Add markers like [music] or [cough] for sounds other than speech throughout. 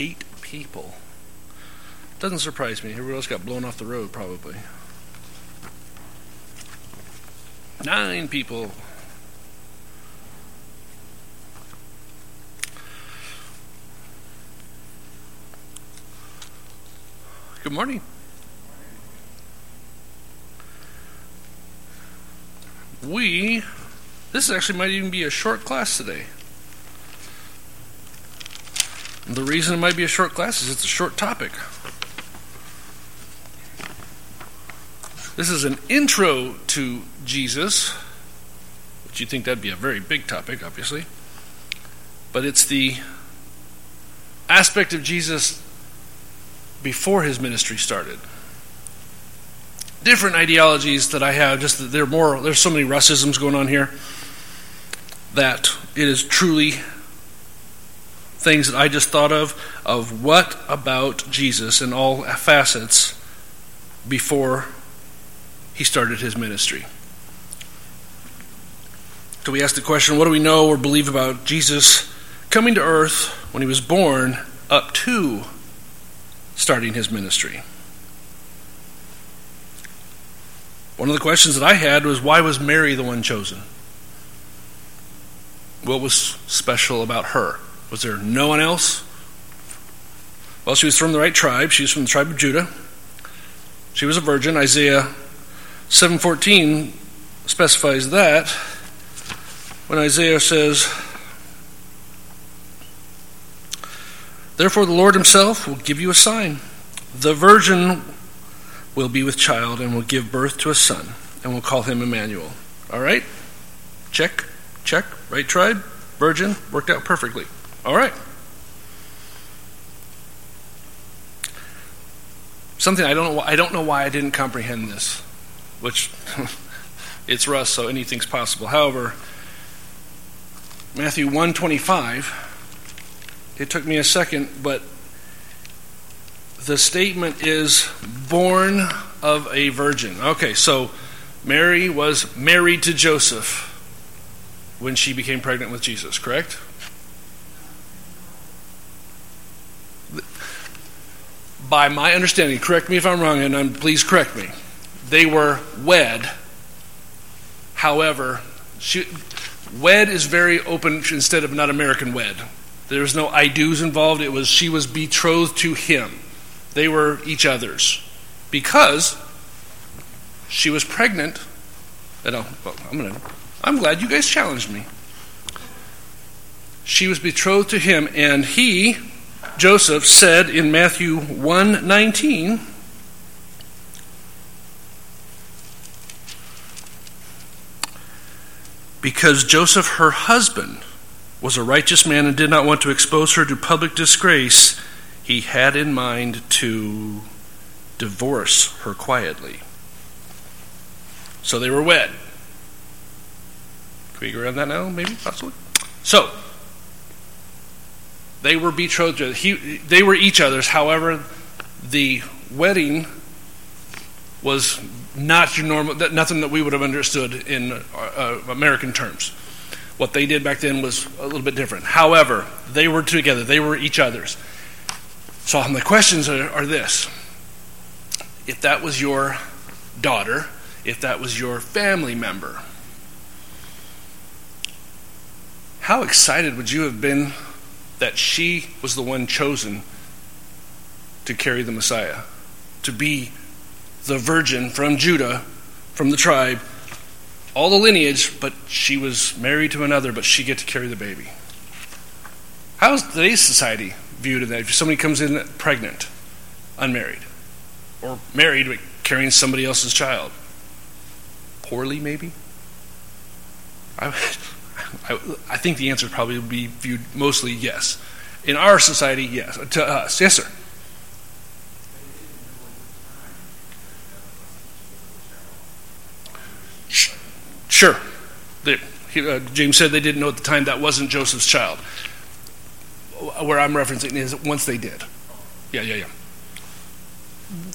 Eight people. Doesn't surprise me. Everybody else got blown off the road, probably. Nine people. Good morning. We, this actually might even be a short class today. The reason it might be a short class is it's a short topic. This is an intro to Jesus, which you'd think that'd be a very big topic, obviously. But it's the aspect of Jesus before his ministry started. Different ideologies that I have, just that there are more, there's so many Russisms going on here that it is truly things that I just thought of of what about Jesus in all facets before he started his ministry. So we ask the question what do we know or believe about Jesus coming to earth when he was born up to starting his ministry? One of the questions that I had was why was Mary the one chosen? What was special about her? Was there no one else? Well, she was from the right tribe. She was from the tribe of Judah. She was a virgin. Isaiah 7:14 specifies that when Isaiah says, Therefore the Lord himself will give you a sign. The virgin will be with child and will give birth to a son, and will call him Emmanuel. All right? Check, check, right tribe, virgin, worked out perfectly. All right. Something I don't know. I don't know why I didn't comprehend this, which [laughs] it's Russ, so anything's possible. However, Matthew one twenty five. It took me a second, but the statement is born of a virgin. Okay, so Mary was married to Joseph when she became pregnant with Jesus, correct? By my understanding, correct me if I'm wrong, and I'm, please correct me, they were wed. However, she, wed is very open instead of not American wed. There was no I do's involved. It was she was betrothed to him. They were each other's because she was pregnant. And I'm gonna. I'm glad you guys challenged me. She was betrothed to him, and he Joseph said in Matthew 1:19 Because Joseph her husband was a righteous man and did not want to expose her to public disgrace, he had in mind to divorce her quietly. So they were wed. Can we agree on that now, maybe, possibly? So, they were betrothed. He, they were each other's. However, the wedding was not your normal, nothing that we would have understood in uh, uh, American terms. What they did back then was a little bit different. However, they were together. They were each other's. So the questions are, are this: If that was your daughter, if that was your family member, how excited would you have been that she was the one chosen to carry the Messiah, to be the virgin from Judah, from the tribe, all the lineage, but she was married to another, but she get to carry the baby. How is today's society viewed in that? If somebody comes in pregnant, unmarried, or married but carrying somebody else's child, poorly maybe. I, I, I think the answer probably would be viewed mostly yes. In our society, yes. To us, yes, sir. Sure. They, uh, James said they didn't know at the time that wasn't Joseph's child. Where I'm referencing is once they did. Yeah, yeah, yeah.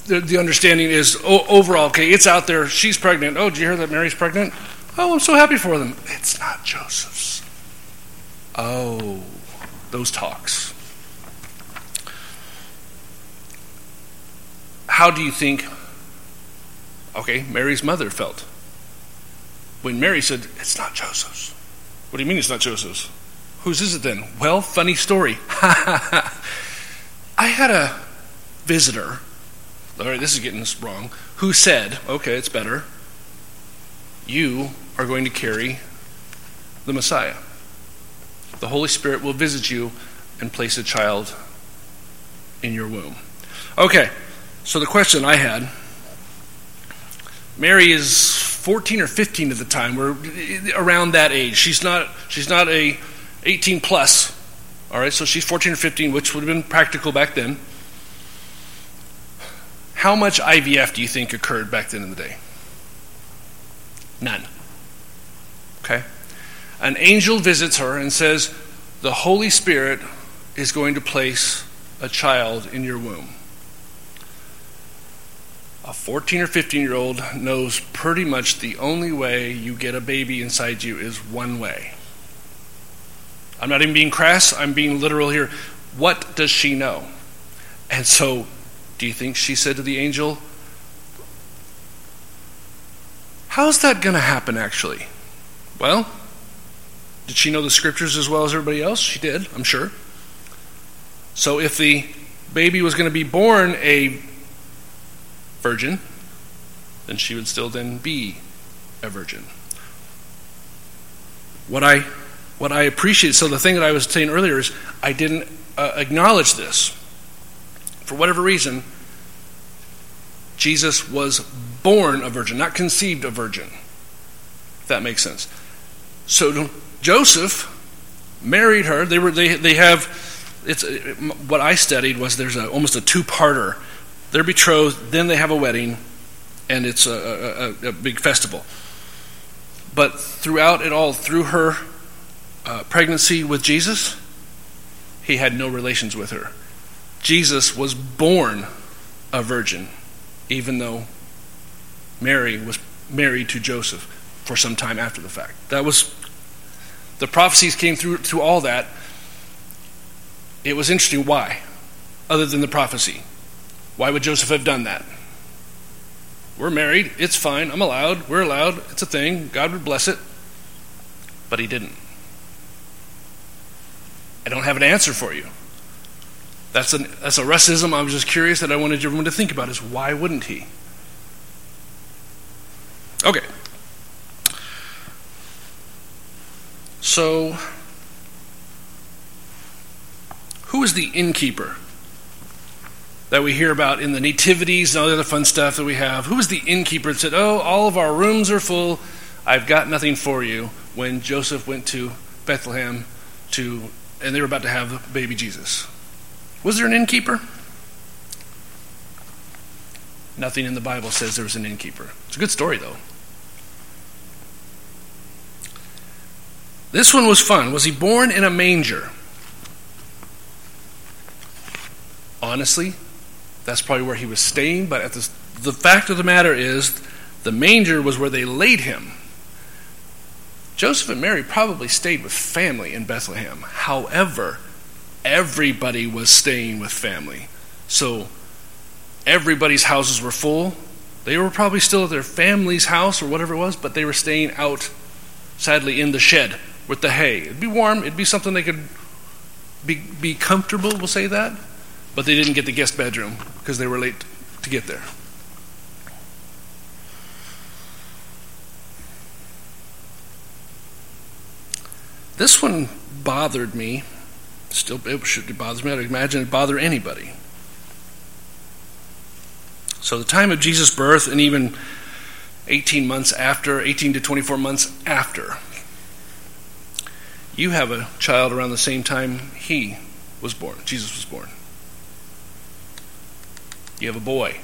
The, the understanding is overall, okay, it's out there. She's pregnant. Oh, did you hear that Mary's pregnant? Oh, I'm so happy for them. It's not Joseph's. Oh, those talks. how do you think, okay, Mary's mother felt? When Mary said, It's not Joseph's. What do you mean it's not Joseph's? Whose is it then? Well, funny story. [laughs] I had a visitor, all right, this is getting wrong, who said, okay, it's better, you are going to carry the Messiah. The Holy Spirit will visit you and place a child in your womb. Okay, so the question I had Mary is 14 or 15 at the time. We're around that age. She's not she's not a 18 plus. All right, so she's 14 or 15, which would have been practical back then. How much IVF do you think occurred back then in the day? None. Okay? An angel visits her and says, The Holy Spirit is going to place a child in your womb. A 14 or 15 year old knows pretty much the only way you get a baby inside you is one way. I'm not even being crass, I'm being literal here. What does she know? And so, do you think she said to the angel, How's that going to happen actually? Well, did she know the scriptures as well as everybody else? She did, I'm sure. So if the baby was going to be born a virgin, then she would still then be a virgin. What I what I appreciate, so the thing that I was saying earlier is I didn't uh, acknowledge this. For whatever reason, Jesus was born a virgin, not conceived a virgin. If that makes sense. So Joseph married her. They were they they have it's what I studied was there's a, almost a two-parter. They're betrothed, then they have a wedding, and it's a, a, a big festival. But throughout it all, through her uh, pregnancy with Jesus, he had no relations with her. Jesus was born a virgin, even though Mary was married to Joseph for some time after the fact. That was the prophecies came through through all that. It was interesting why, other than the prophecy. Why would Joseph have done that? We're married, it's fine, I'm allowed, we're allowed, it's a thing, God would bless it. But he didn't. I don't have an answer for you. That's, an, that's a Russism I was just curious that I wanted everyone to think about is why wouldn't he? Okay. So, who is the innkeeper that we hear about in the nativities and all the other fun stuff that we have? Who was the innkeeper that said, Oh, all of our rooms are full, I've got nothing for you, when Joseph went to Bethlehem to, and they were about to have baby Jesus? Was there an innkeeper? Nothing in the Bible says there was an innkeeper. It's a good story, though. This one was fun. Was he born in a manger? Honestly, that's probably where he was staying, but the, the fact of the matter is, the manger was where they laid him. Joseph and Mary probably stayed with family in Bethlehem. However, everybody was staying with family. So everybody's houses were full. They were probably still at their family's house or whatever it was, but they were staying out, sadly, in the shed with the hay. It'd be warm, it'd be something they could be, be comfortable, we'll say that. But they didn't get the guest bedroom because they were late to get there. This one bothered me Still, it should bothers me. I'd imagine it bother anybody. So the time of Jesus' birth, and even 18 months after, 18 to 24 months after, you have a child around the same time he was born. Jesus was born. You have a boy.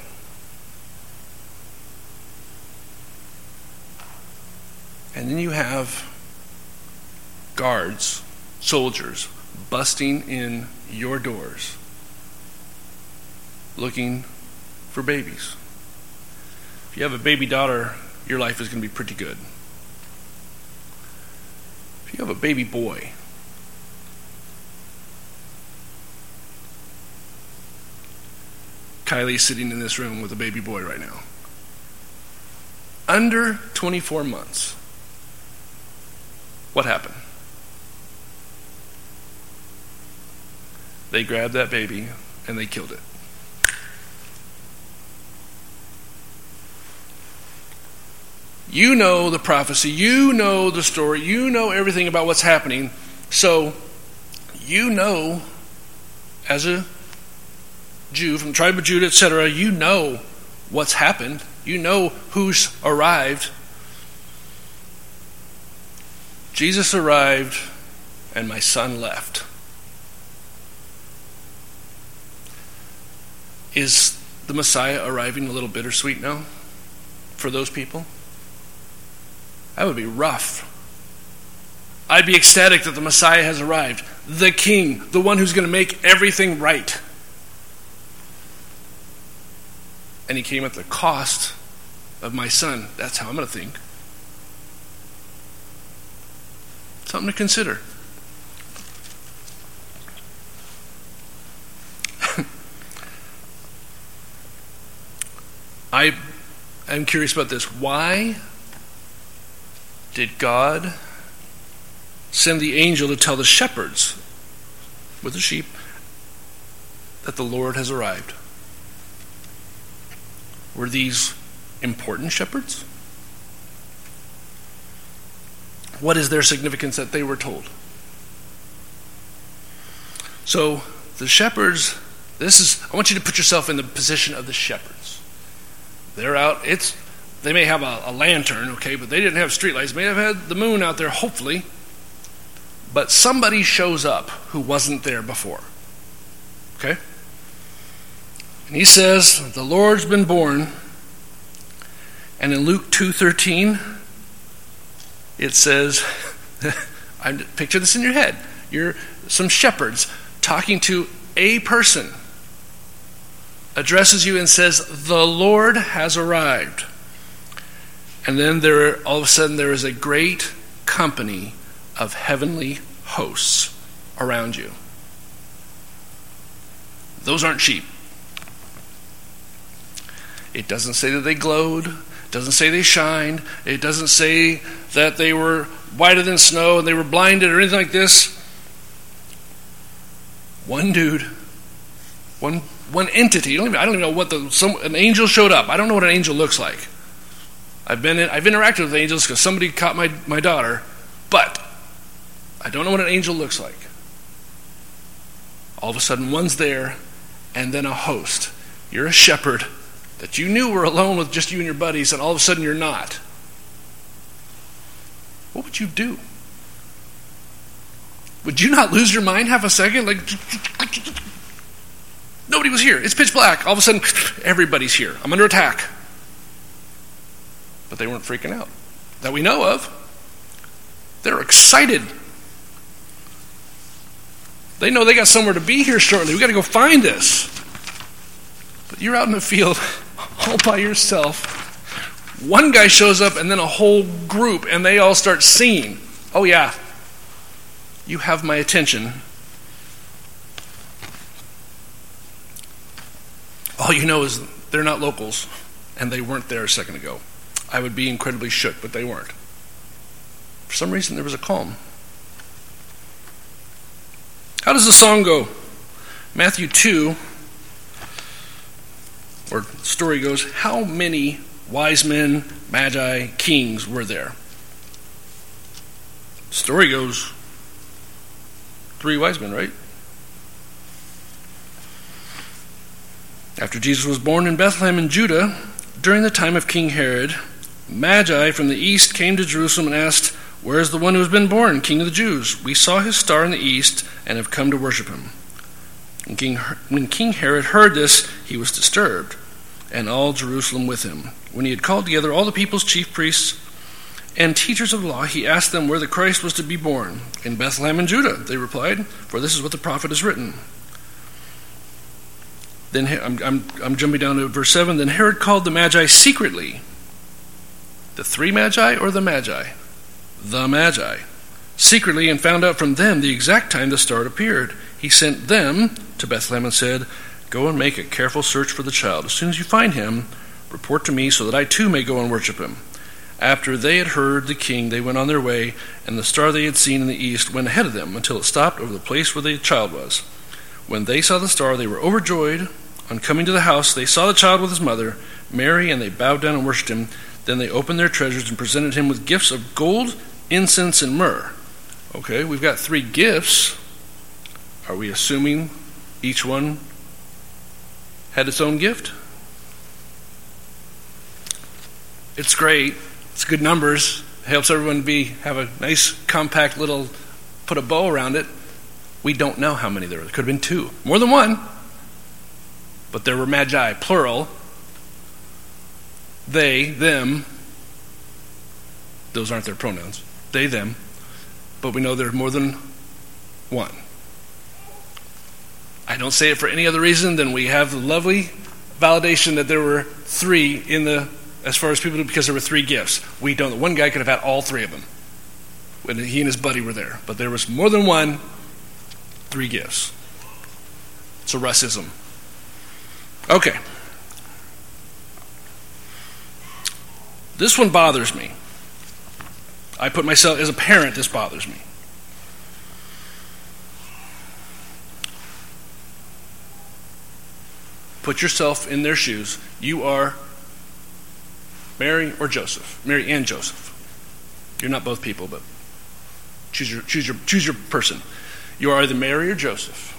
And then you have guards, soldiers, busting in your doors looking for babies. If you have a baby daughter, your life is going to be pretty good. You have a baby boy, Kylie sitting in this room with a baby boy right now. Under 24 months. What happened? They grabbed that baby and they killed it. You know the prophecy, you know the story, you know everything about what's happening. So, you know, as a Jew from the tribe of Judah, etc., you know what's happened. You know who's arrived. Jesus arrived, and my son left. Is the Messiah arriving a little bittersweet now for those people? That would be rough. I'd be ecstatic that the Messiah has arrived, the King, the one who's going to make everything right. And he came at the cost of my son. That's how I'm going to think. Something to consider. [laughs] I am curious about this. Why did God send the angel to tell the shepherds with the sheep that the Lord has arrived? Were these important shepherds? What is their significance that they were told? So, the shepherds, this is, I want you to put yourself in the position of the shepherds. They're out, it's they may have a, a lantern, okay, but they didn't have streetlights. They may have had the moon out there, hopefully. But somebody shows up who wasn't there before. Okay? And he says, The Lord's been born. And in Luke 2:13, it says, [laughs] I picture this in your head. You're some shepherds talking to a person addresses you and says, The Lord has arrived. And then there, all of a sudden, there is a great company of heavenly hosts around you. Those aren't sheep. It doesn't say that they glowed. It doesn't say they shined. It doesn't say that they were whiter than snow and they were blinded or anything like this. One dude, one one entity. Don't even, I don't even know what the some an angel showed up. I don't know what an angel looks like. I've been in, I've interacted with angels because somebody caught my, my daughter, but I don't know what an angel looks like. All of a sudden, one's there, and then a host. You're a shepherd that you knew were alone with just you and your buddies, and all of a sudden you're not. What would you do? Would you not lose your mind half a second? Like, nobody was here. It's pitch black. All of a sudden, everybody's here. I'm under attack but they weren't freaking out that we know of. They're excited. They know they got somewhere to be here shortly. We got to go find this. But you're out in the field [laughs] all by yourself. One guy shows up and then a whole group, and they all start singing. Oh, yeah, you have my attention. All you know is they're not locals, and they weren't there a second ago. I would be incredibly shook, but they weren't. For some reason, there was a calm. How does the song go? Matthew 2, or story goes, how many wise men, magi, kings were there? Story goes, three wise men, right? After Jesus was born in Bethlehem in Judah, during the time of King Herod, Magi from the east came to Jerusalem and asked, Where is the one who has been born, King of the Jews? We saw his star in the east and have come to worship him. King, when King Herod heard this, he was disturbed, and all Jerusalem with him. When he had called together all the people's chief priests and teachers of the law, he asked them where the Christ was to be born. In Bethlehem in Judah, they replied, for this is what the prophet has written. Then I'm, I'm, I'm jumping down to verse 7. Then Herod called the Magi secretly the three magi or the magi? The magi. Secretly, and found out from them the exact time the star appeared. He sent them to Bethlehem and said, Go and make a careful search for the child. As soon as you find him, report to me so that I too may go and worship him. After they had heard the king, they went on their way, and the star they had seen in the east went ahead of them until it stopped over the place where the child was. When they saw the star, they were overjoyed. On coming to the house, they saw the child with his mother, Mary, and they bowed down and worshipped him. Then they opened their treasures and presented him with gifts of gold, incense, and myrrh. Okay, we've got three gifts. Are we assuming each one had its own gift. It's great. It's good numbers. It helps everyone be have a nice compact little put a bow around it. We don't know how many there were. There could have been two. More than one. But there were magi, plural. They, them. Those aren't their pronouns. They, them. But we know there's more than one. I don't say it for any other reason than we have the lovely validation that there were three in the, as far as people, do because there were three gifts. We don't. One guy could have had all three of them when he and his buddy were there. But there was more than one, three gifts. It's a Russism. Okay. This one bothers me. I put myself, as a parent, this bothers me. Put yourself in their shoes. You are Mary or Joseph. Mary and Joseph. You're not both people, but choose your, choose your, choose your person. You are either Mary or Joseph.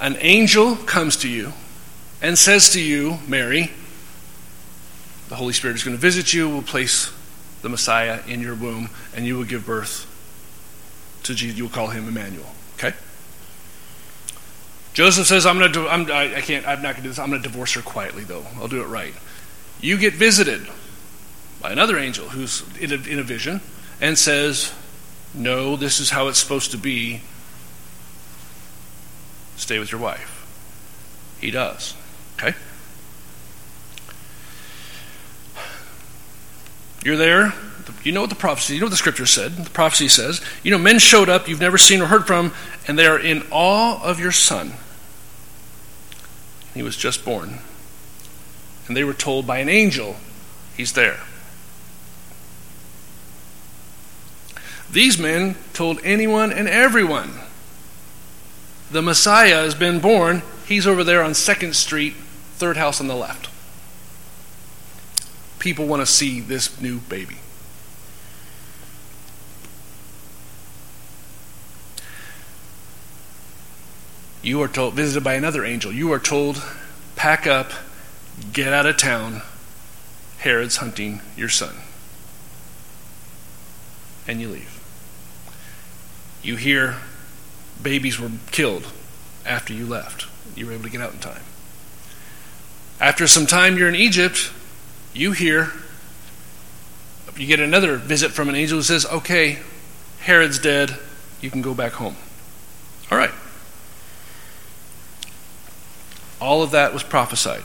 An angel comes to you and says to you, Mary, the Holy Spirit is going to visit you, will place the Messiah in your womb, and you will give birth to Jesus. You will call him Emmanuel. Okay? Joseph says, I'm going to, I'm, I, I can't, I'm not going to do this. I'm going to divorce her quietly, though. I'll do it right. You get visited by another angel who's in a, in a vision and says, No, this is how it's supposed to be. Stay with your wife. He does. Okay? You're there. You know what the prophecy, you know what the scripture said. The prophecy says, you know, men showed up you've never seen or heard from, and they are in awe of your son. He was just born. And they were told by an angel, he's there. These men told anyone and everyone, the Messiah has been born. He's over there on 2nd Street, third house on the left. People want to see this new baby. You are told, visited by another angel, you are told, pack up, get out of town. Herod's hunting your son. And you leave. You hear babies were killed after you left. You were able to get out in time. After some time, you're in Egypt. You hear, you get another visit from an angel who says, Okay, Herod's dead. You can go back home. All right. All of that was prophesied.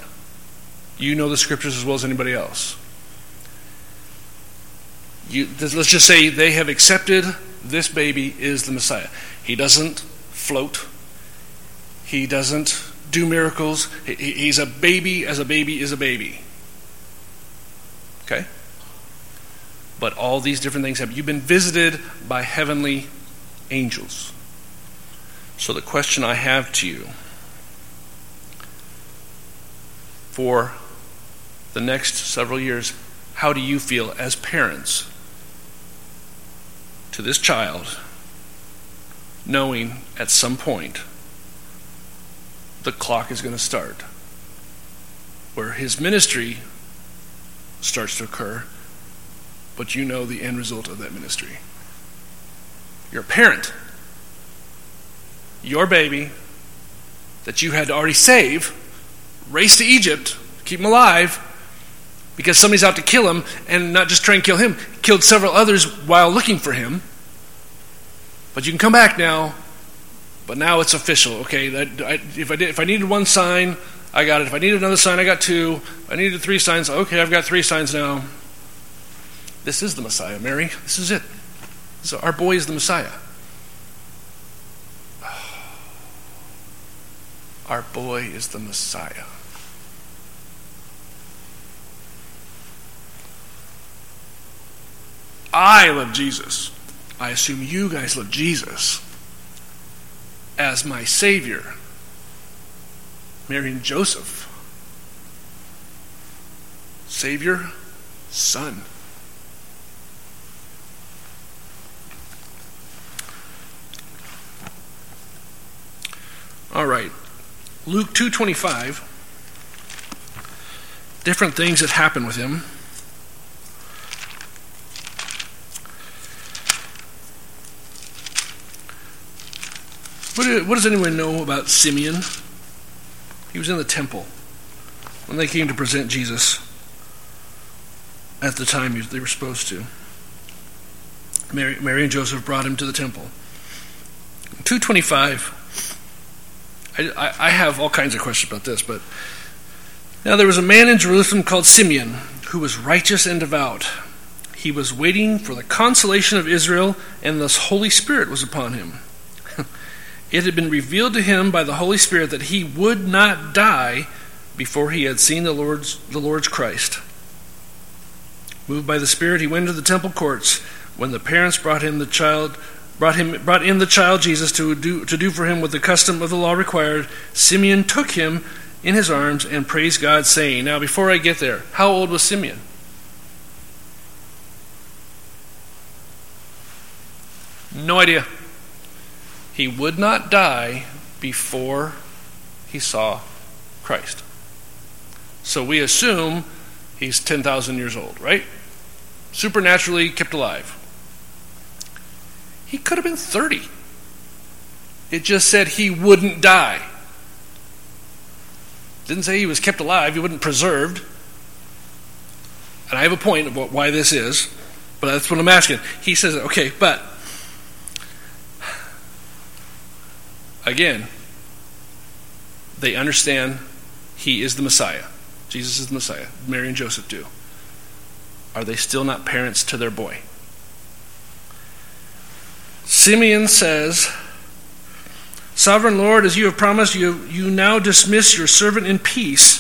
You know the scriptures as well as anybody else. You, let's just say they have accepted this baby is the Messiah. He doesn't float, he doesn't do miracles. He's a baby as a baby is a baby. Okay? But all these different things have. You've been visited by heavenly angels. So the question I have to you for the next several years, how do you feel as parents to this child, knowing at some point the clock is going to start, where his ministry starts to occur, but you know the end result of that ministry? You're a parent. Your baby that you had to already save race to Egypt, keep him alive, because somebody's out to kill him, and not just try and kill him, killed several others while looking for him. But you can come back now. But now it's official, okay? if I did, if I needed one sign, I got it. If I needed another sign, I got two. I needed three signs, okay, I've got three signs now. This is the Messiah, Mary. This is it. So our boy is the Messiah. [sighs] Our boy is the Messiah. I love Jesus. I assume you guys love Jesus as my Savior. Mary and Joseph. Savior, Son. All right. Luke 2:25 different things that happen with him. What, what does anyone know about Simeon? He was in the temple when they came to present Jesus at the time they were supposed to. Mary, Mary and Joseph brought him to the temple. 225. I, I, have all kinds of questions about this, but now there was a man in Jerusalem called Simeon who was righteous and devout. He was waiting for the consolation of Israel, and the Holy Spirit was upon him. It had been revealed to him by the Holy Spirit that he would not die before he had seen the Lord's, the Lord's Christ. Moved by the Spirit, he went into the temple courts. When the parents brought him the child, brought him brought in the child Jesus to do to do for him what the custom of the law required, Simeon took him in his arms and praised God, saying, Now before I get there, how old was Simeon? No idea. He would not die before he saw Christ. So we assume he's 10,000 years old, right? Supernaturally kept alive. He could have been 30. It just said he wouldn't die. Didn't say he was kept alive, he wasn't preserved. And I have a point about why this is, but that's what I'm asking. He says, okay, but Again, they understand he is the Messiah. Jesus is the Messiah. Mary and Joseph do. Are they still not parents to their boy? Simeon says, Sovereign Lord, as you have promised, you, you now dismiss your servant in peace.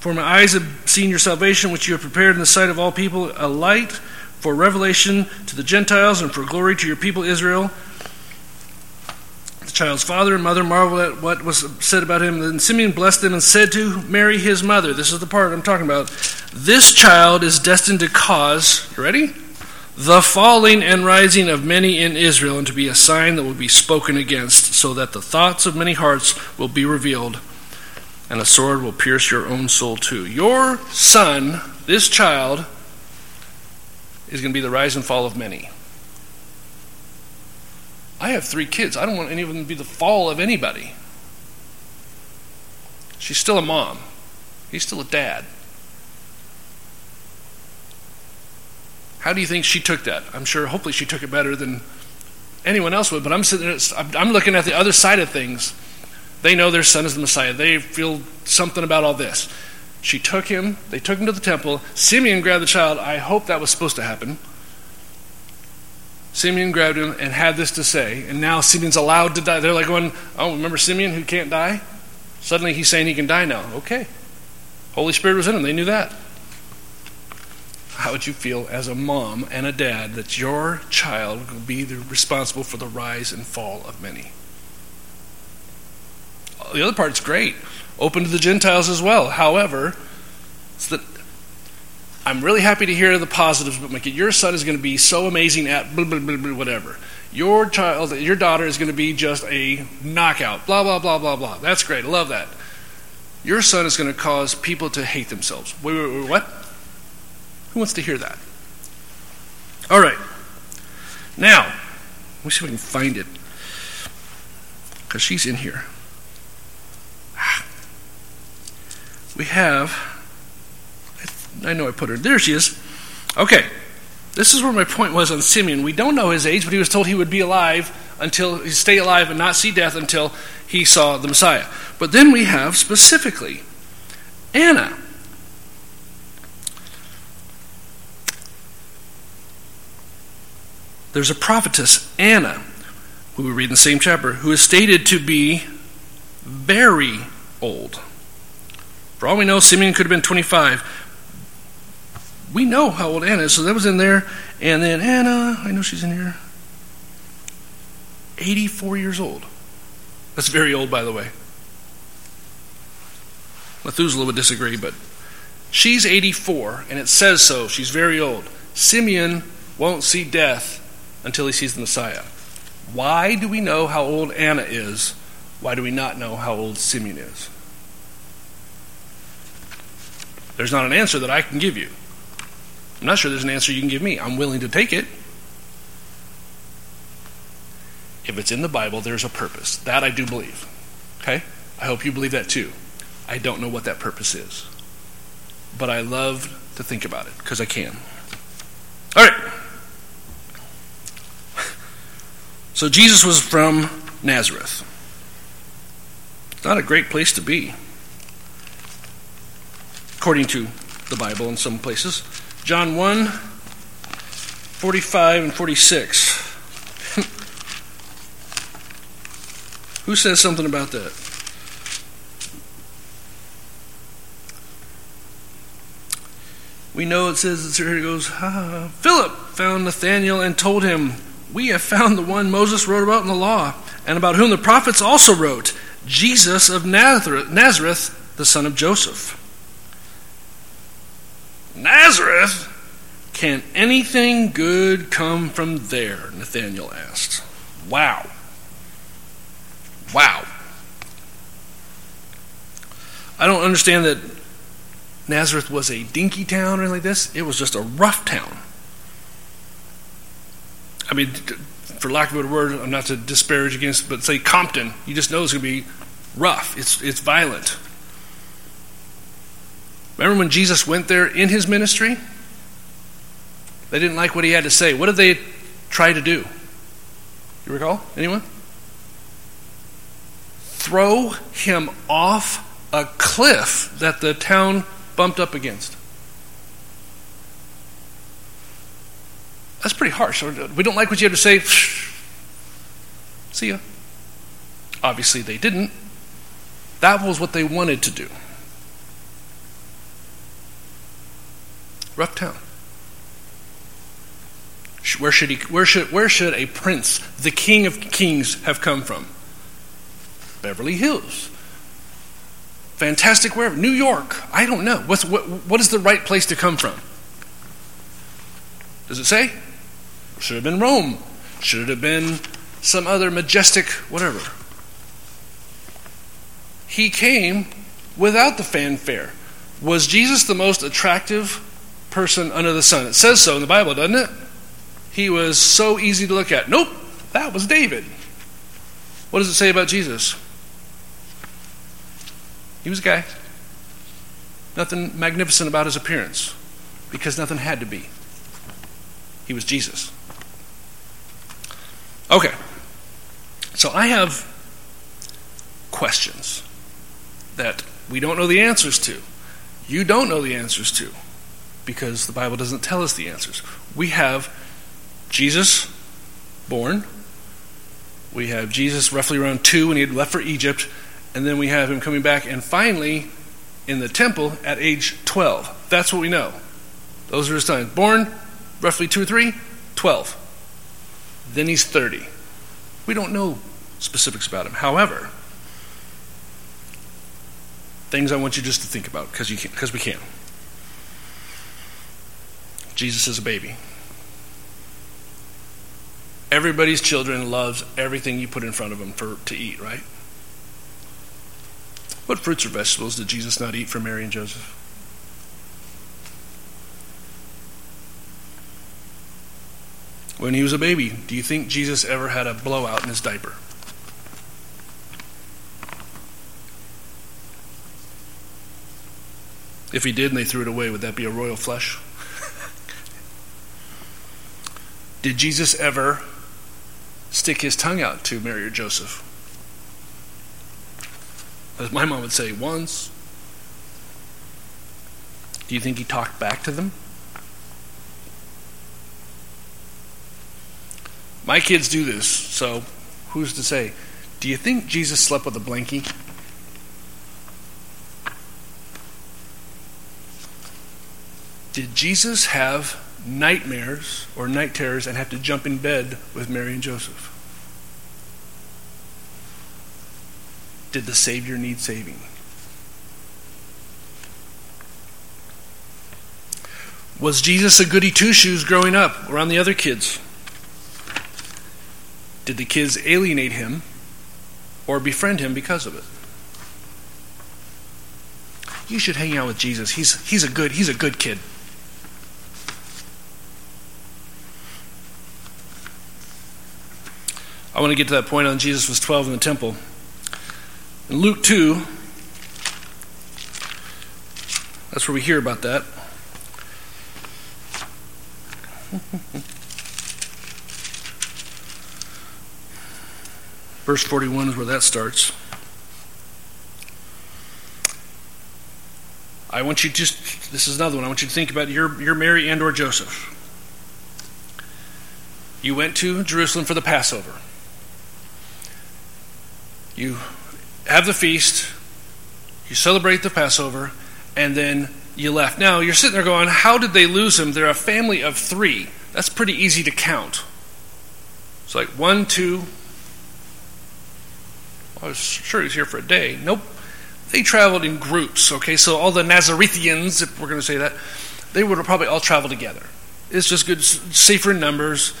For my eyes have seen your salvation, which you have prepared in the sight of all people, a light for revelation to the Gentiles and for glory to your people Israel child's father and mother marveled at what was said about him. Then Simeon blessed them and said to Mary, his mother, This is the part I'm talking about. This child is destined to cause, you ready? The falling and rising of many in Israel, and to be a sign that will be spoken against, so that the thoughts of many hearts will be revealed, and a sword will pierce your own soul too. Your son, this child, is going to be the rise and fall of many. I have three kids. I don't want any of them to be the fall of anybody. She's still a mom. He's still a dad. How do you think she took that? I'm sure, hopefully, she took it better than anyone else would. But I'm sitting there, I'm looking at the other side of things. They know their son is the Messiah. They feel something about all this. She took him. They took him to the temple. Simeon grabbed the child. I hope that was supposed to happen. Simeon grabbed him and had this to say, and now Simeon's allowed to die. They're like going, Oh, remember Simeon who can't die? Suddenly he's saying he can die now. Okay. Holy Spirit was in him. They knew that. How would you feel as a mom and a dad that your child will be responsible for the rise and fall of many? The other part's great. Open to the Gentiles as well. However, it's the I'm really happy to hear the positives, but Mickey, your son is going to be so amazing at blah, blah, blah, blah, whatever. Your child, your daughter is going to be just a knockout. Blah blah blah blah blah. That's great. I love that. Your son is going to cause people to hate themselves. Wait, wait, wait, what? Who wants to hear that? All right. Now, let me see if I can find it. Because she's in here. Ah. We have I know I put her. There she is. Okay. This is where my point was on Simeon. We don't know his age, but he was told he would be alive until he stay alive and not see death until he saw the Messiah. But then we have specifically Anna. There's a prophetess, Anna, who we read in the same chapter, who is stated to be very old. For all we know, Simeon could have been 25. We know how old Anna is, so that was in there. And then Anna, I know she's in here. 84 years old. That's very old, by the way. Methuselah would disagree, but she's 84, and it says so. She's very old. Simeon won't see death until he sees the Messiah. Why do we know how old Anna is? Why do we not know how old Simeon is? There's not an answer that I can give you. I'm not sure there's an answer you can give me. I'm willing to take it. If it's in the Bible, there's a purpose. That I do believe. Okay? I hope you believe that too. I don't know what that purpose is. But I love to think about it because I can. All right. [laughs] So Jesus was from Nazareth. Not a great place to be, according to the Bible in some places. John 1 45 and 46. [laughs] Who says something about that? We know it says, here it goes, ah, Philip found Nathanael and told him, We have found the one Moses wrote about in the law, and about whom the prophets also wrote, Jesus of Nazareth, Nazareth the son of Joseph. Nazareth? Can anything good come from there? Nathanael asked. Wow. Wow. I don't understand that Nazareth was a dinky town or anything like this. It was just a rough town. I mean, for lack of a better word, I'm not to disparage against, but say Compton, you just know it's going to be rough. It's, it's violent. Remember when Jesus went there in his ministry? They didn't like what he had to say. What did they try to do? You recall? Anyone? throw him off a cliff that the town bumped up against. That's pretty harsh. We don't like what you have to say. See ya. Obviously, they didn't. That was what they wanted to do. Rough. Where should, he, where, should, where should a prince, the king of kings, have come from? Beverly Hills. Fantastic wherever. New York. I don't know. What's, what, what is the right place to come from? Does it say? Should have been Rome. Should it have been some other majestic whatever? He came without the fanfare. Was Jesus the most attractive person under the sun? It says so in the Bible, doesn't it? He was so easy to look at. Nope, that was David. What does it say about Jesus? He was a guy. Nothing magnificent about his appearance because nothing had to be. He was Jesus. Okay. So I have questions that we don't know the answers to. You don't know the answers to because the Bible doesn't tell us the answers. We have Jesus born. We have Jesus roughly around two when he had left for Egypt and then we have him coming back, and finally in the temple at age 12. That's what we know. Those are his times. Born roughly two or three, 12. Then he's 30. We don't know specifics about him. However, things I want you just to think about because we can. Jesus is a baby. Everybody's children loves everything you put in front of them for to eat, right? What fruits or vegetables did Jesus not eat for Mary and Joseph? When he was a baby, do you think Jesus ever had a blowout in his diaper? If he did and they threw it away, would that be a royal flush? Did Jesus ever stick his tongue out to Mary or Joseph? As my mom would say, once. Do you think he talked back to them? My kids do this, so who's to say? Do you think Jesus slept with a blankie? Did Jesus have nightmares or night terrors and have to jump in bed with Mary and Joseph? Did the Savior need saving? Was Jesus a goody two shoes growing up around the other kids? Did the kids alienate him or befriend him because of it? You should hang out with Jesus. He's, he's, a, good, he's a good kid. I want to get to that point on Jesus was 12 in the temple. In Luke 2, that's where we hear about that. Verse 41 is where that starts. I want you to just, this is another one. I want you to think about your, your Mary and or Joseph. You went to Jerusalem for the Passover. You have the feast, you celebrate the Passover, and then you left. Now, you're sitting there going, How did they lose him? They're a family of three. That's pretty easy to count. It's like one, two. I was sure he was here for a day. Nope. They traveled in groups, okay? So all the Nazarethians, if we're going to say that, they would have probably all traveled together. It's just good, safer in numbers,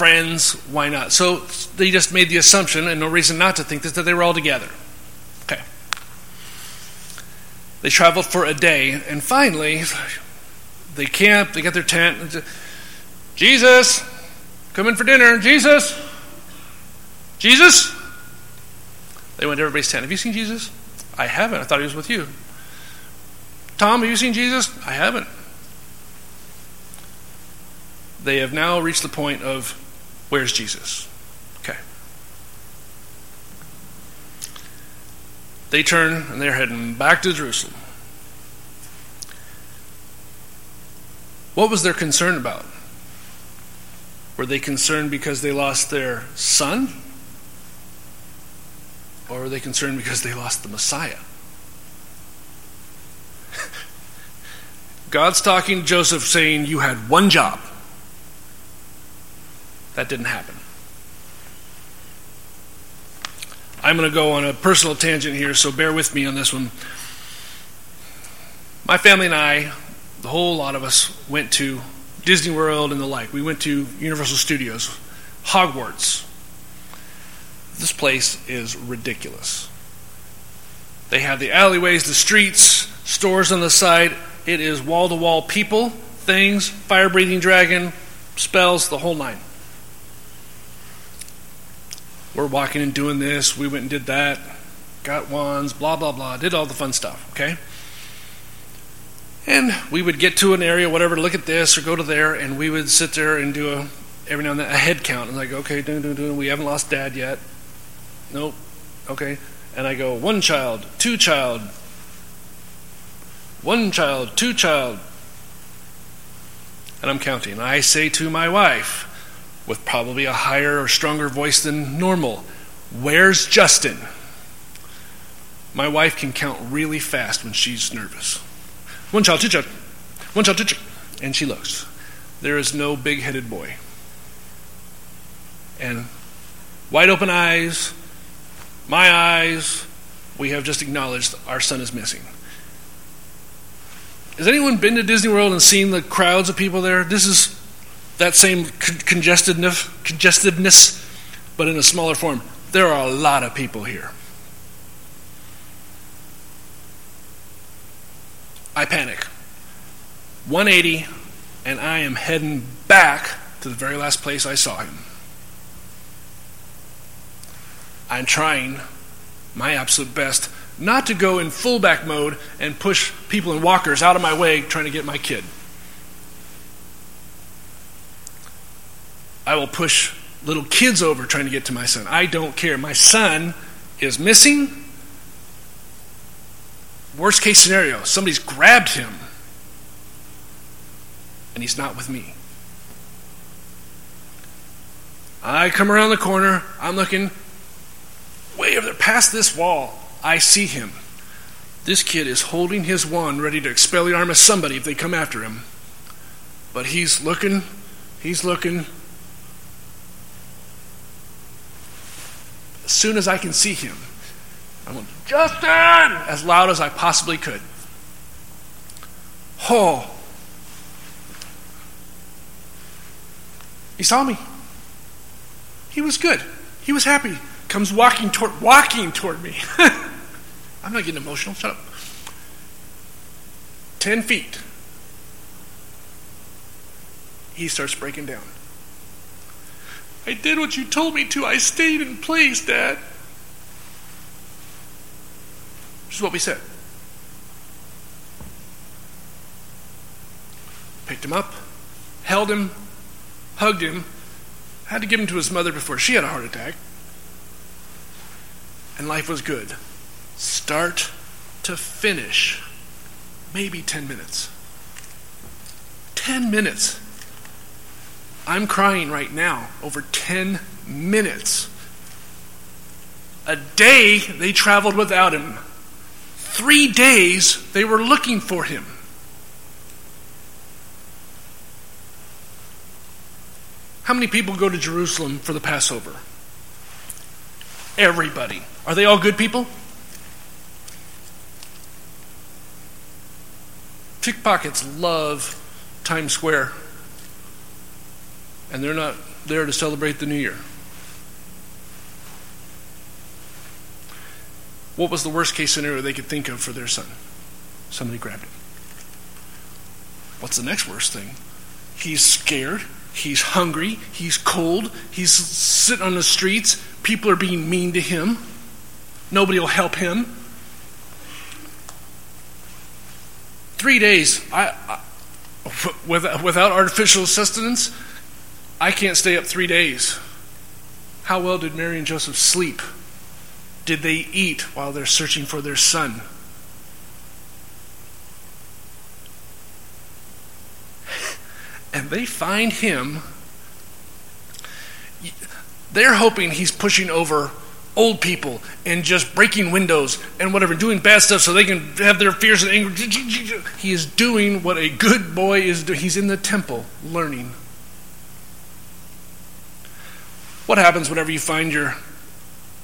friends, why not? So they just made the assumption, and no reason not to think this, that they were all together. Okay. They traveled for a day, and finally, they camped, they got their tent. Jesus, come in for dinner. Jesus, Jesus. They went to everybody's tent. Have you seen Jesus? I haven't. I thought he was with you. Tom, have you seen Jesus? I haven't. They have now reached the point of where's Jesus? Okay. They turn and they're heading back to Jerusalem. What was their concern about? Were they concerned because they lost their son? Or were they concerned because they lost the Messiah? [laughs] God's talking to Joseph saying, You had one job. That didn't happen. I'm going to go on a personal tangent here, so bear with me on this one. My family and I, the whole lot of us, went to Disney World and the like. We went to Universal Studios, Hogwarts. This place is ridiculous. They have the alleyways, the streets, stores on the side. It is wall to wall people, things, fire breathing dragon, spells, the whole nine we're walking and doing this. We went and did that, got wands, blah, blah, blah, did all the fun stuff, okay? And we would get to an area, whatever, to look at this or go to there, and we would sit there and do a, every now and then, a head count. And like, okay, dun, dun, dun, we haven't lost dad yet. Nope. Okay. And I go, one child, two child, one child, two child. And I'm counting. I say to my wife, with probably a higher or stronger voice than normal. Where's Justin? My wife can count really fast when she's nervous. One child, two child, one child, two child. And she looks. There is no big headed boy. And wide open eyes, my eyes, we have just acknowledged our son is missing. Has anyone been to Disney World and seen the crowds of people there? This is that same congestedness, but in a smaller form. There are a lot of people here. I panic. 180, and I am heading back to the very last place I saw him. I'm trying my absolute best not to go in fullback mode and push people in walkers out of my way trying to get my kid. I will push little kids over trying to get to my son. I don't care. My son is missing. Worst case scenario, somebody's grabbed him and he's not with me. I come around the corner, I'm looking way over there past this wall. I see him. This kid is holding his wand ready to expel the arm of somebody if they come after him. But he's looking, he's looking. As soon as I can see him, I went, Justin! As loud as I possibly could. Oh. He saw me. He was good. He was happy. Comes walking toward walking toward me. [laughs] I'm not getting emotional. Shut up. Ten feet. He starts breaking down. I did what you told me to. I stayed in place, Dad. This is what we said. Picked him up, held him, hugged him, had to give him to his mother before she had a heart attack. And life was good. Start to finish, maybe 10 minutes. 10 minutes. I'm crying right now over 10 minutes. A day they traveled without him. Three days they were looking for him. How many people go to Jerusalem for the Passover? Everybody. Are they all good people? Pickpockets love Times Square, and they're not there to celebrate the new year. What was the worst case scenario they could think of for their son? Somebody grabbed him. What's the next worst thing? He's scared. He's hungry. He's cold. He's sitting on the streets. People are being mean to him. Nobody will help him. Three days. I, I [laughs] without, without artificial sustenance, I can't stay up three days. How well did Mary and Joseph sleep? Did they eat while they're searching for their son? [laughs] and they find him. They're hoping he's pushing over old people and just breaking windows and whatever, doing bad stuff so they can have their fears and anger. He is doing what a good boy is doing. He's in the temple learning. What happens whenever you find your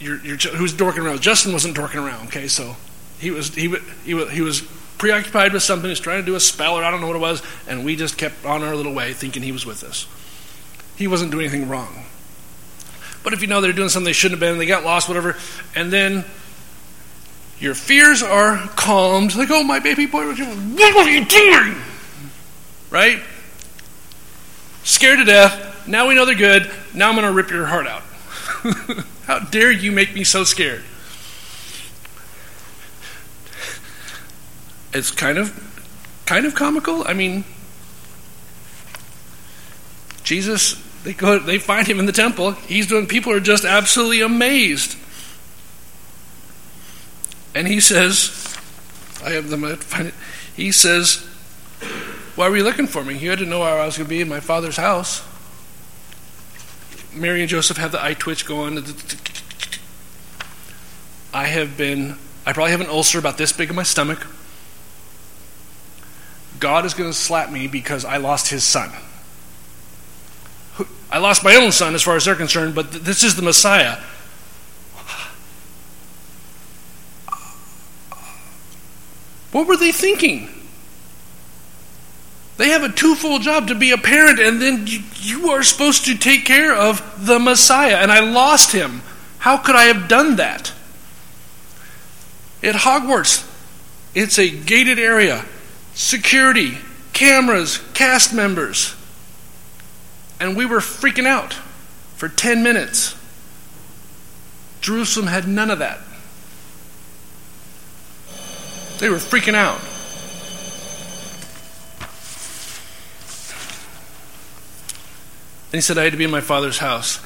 your, your who's dorking around? Justin wasn't dorking around. Okay, so he was he he was, he was preoccupied with something, he's trying to do a spell or I don't know what it was, and we just kept on our little way thinking he was with us. He wasn't doing anything wrong. But if you know they're doing something they shouldn't have been, they got lost, whatever, and then your fears are calmed, like, oh, my baby boy, what are you doing? Right? Scared to death. Now we know they're good. Now I'm going to rip your heart out. [laughs] How dare you make me so scared? it's kind of kind of comical. I mean, Jesus, they go, they find him in the temple. He's doing. People are just absolutely amazed, and he says, "I have them. Find it." He says, "Why were you looking for me? You had to know where I was going to be in my father's house." Mary and Joseph have the eye twitch going. I have been. I probably have an ulcer about this big in my stomach. God is going to slap me because I lost his son. I lost my own son as far as they're concerned, but this is the Messiah. What were they thinking? They have a twofold job to be a parent, and then you are supposed to take care of the Messiah, and I lost him. How could I have done that? At Hogwarts, it's a gated area security, cameras, cast members. And we were freaking out for 10 minutes. Jerusalem had none of that. They were freaking out. He said, I had to be in my father's house.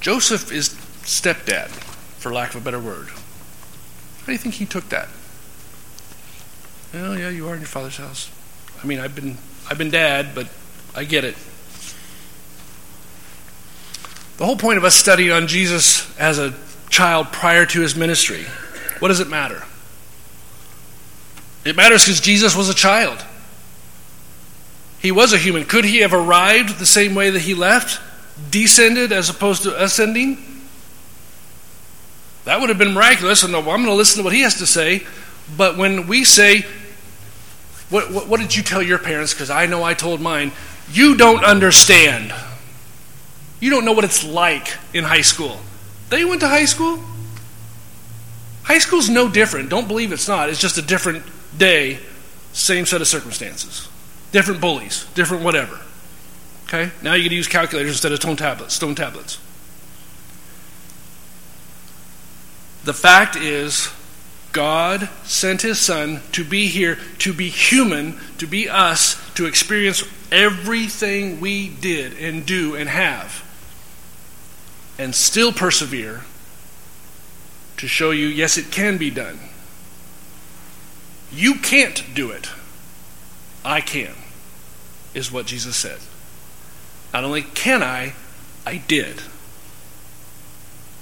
Joseph is stepdad, for lack of a better word. How do you think he took that? Well, yeah, you are in your father's house. I mean, I've been I've been dad, but I get it. The whole point of us studying on Jesus as a child prior to his ministry, what does it matter? It matters because Jesus was a child. He was a human. Could he have arrived the same way that he left? Descended as opposed to ascending? That would have been miraculous. And I'm going to listen to what he has to say. But when we say, What, what, what did you tell your parents? Because I know I told mine. You don't understand. You don't know what it's like in high school. They went to high school. High school's no different. Don't believe it's not. It's just a different day, same set of circumstances. Different bullies, different whatever. Okay? Now you get to use calculators instead of stone tablets, stone tablets. The fact is, God sent his son to be here, to be human, to be us, to experience everything we did and do and have, and still persevere to show you, yes, it can be done. You can't do it. I can, is what Jesus said. Not only can I, I did.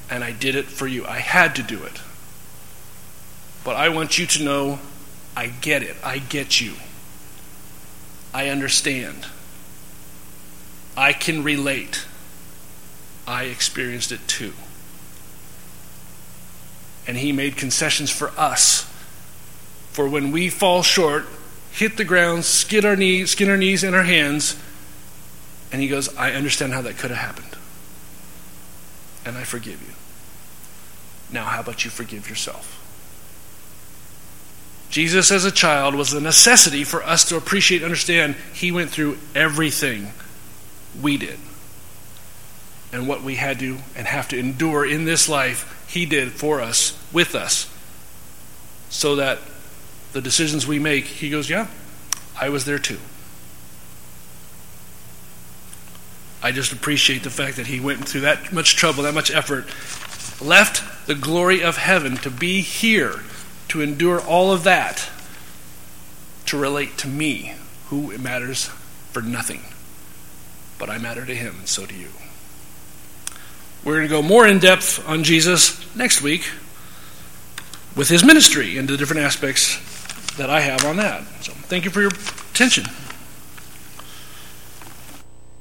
And I did it for you. I had to do it. But I want you to know I get it. I get you. I understand. I can relate. I experienced it too. And He made concessions for us. For when we fall short, hit the ground, skid our knees, skin our knees and our hands, and He goes, I understand how that could have happened. And I forgive you. Now, how about you forgive yourself? Jesus, as a child, was a necessity for us to appreciate and understand he went through everything we did. And what we had to and have to endure in this life, he did for us, with us. So that the decisions we make, he goes, Yeah, I was there too. I just appreciate the fact that he went through that much trouble, that much effort, left the glory of heaven to be here to endure all of that to relate to me, who it matters for nothing. But I matter to him, and so do you. We're going to go more in depth on Jesus next week with his ministry and the different aspects that I have on that. So thank you for your attention.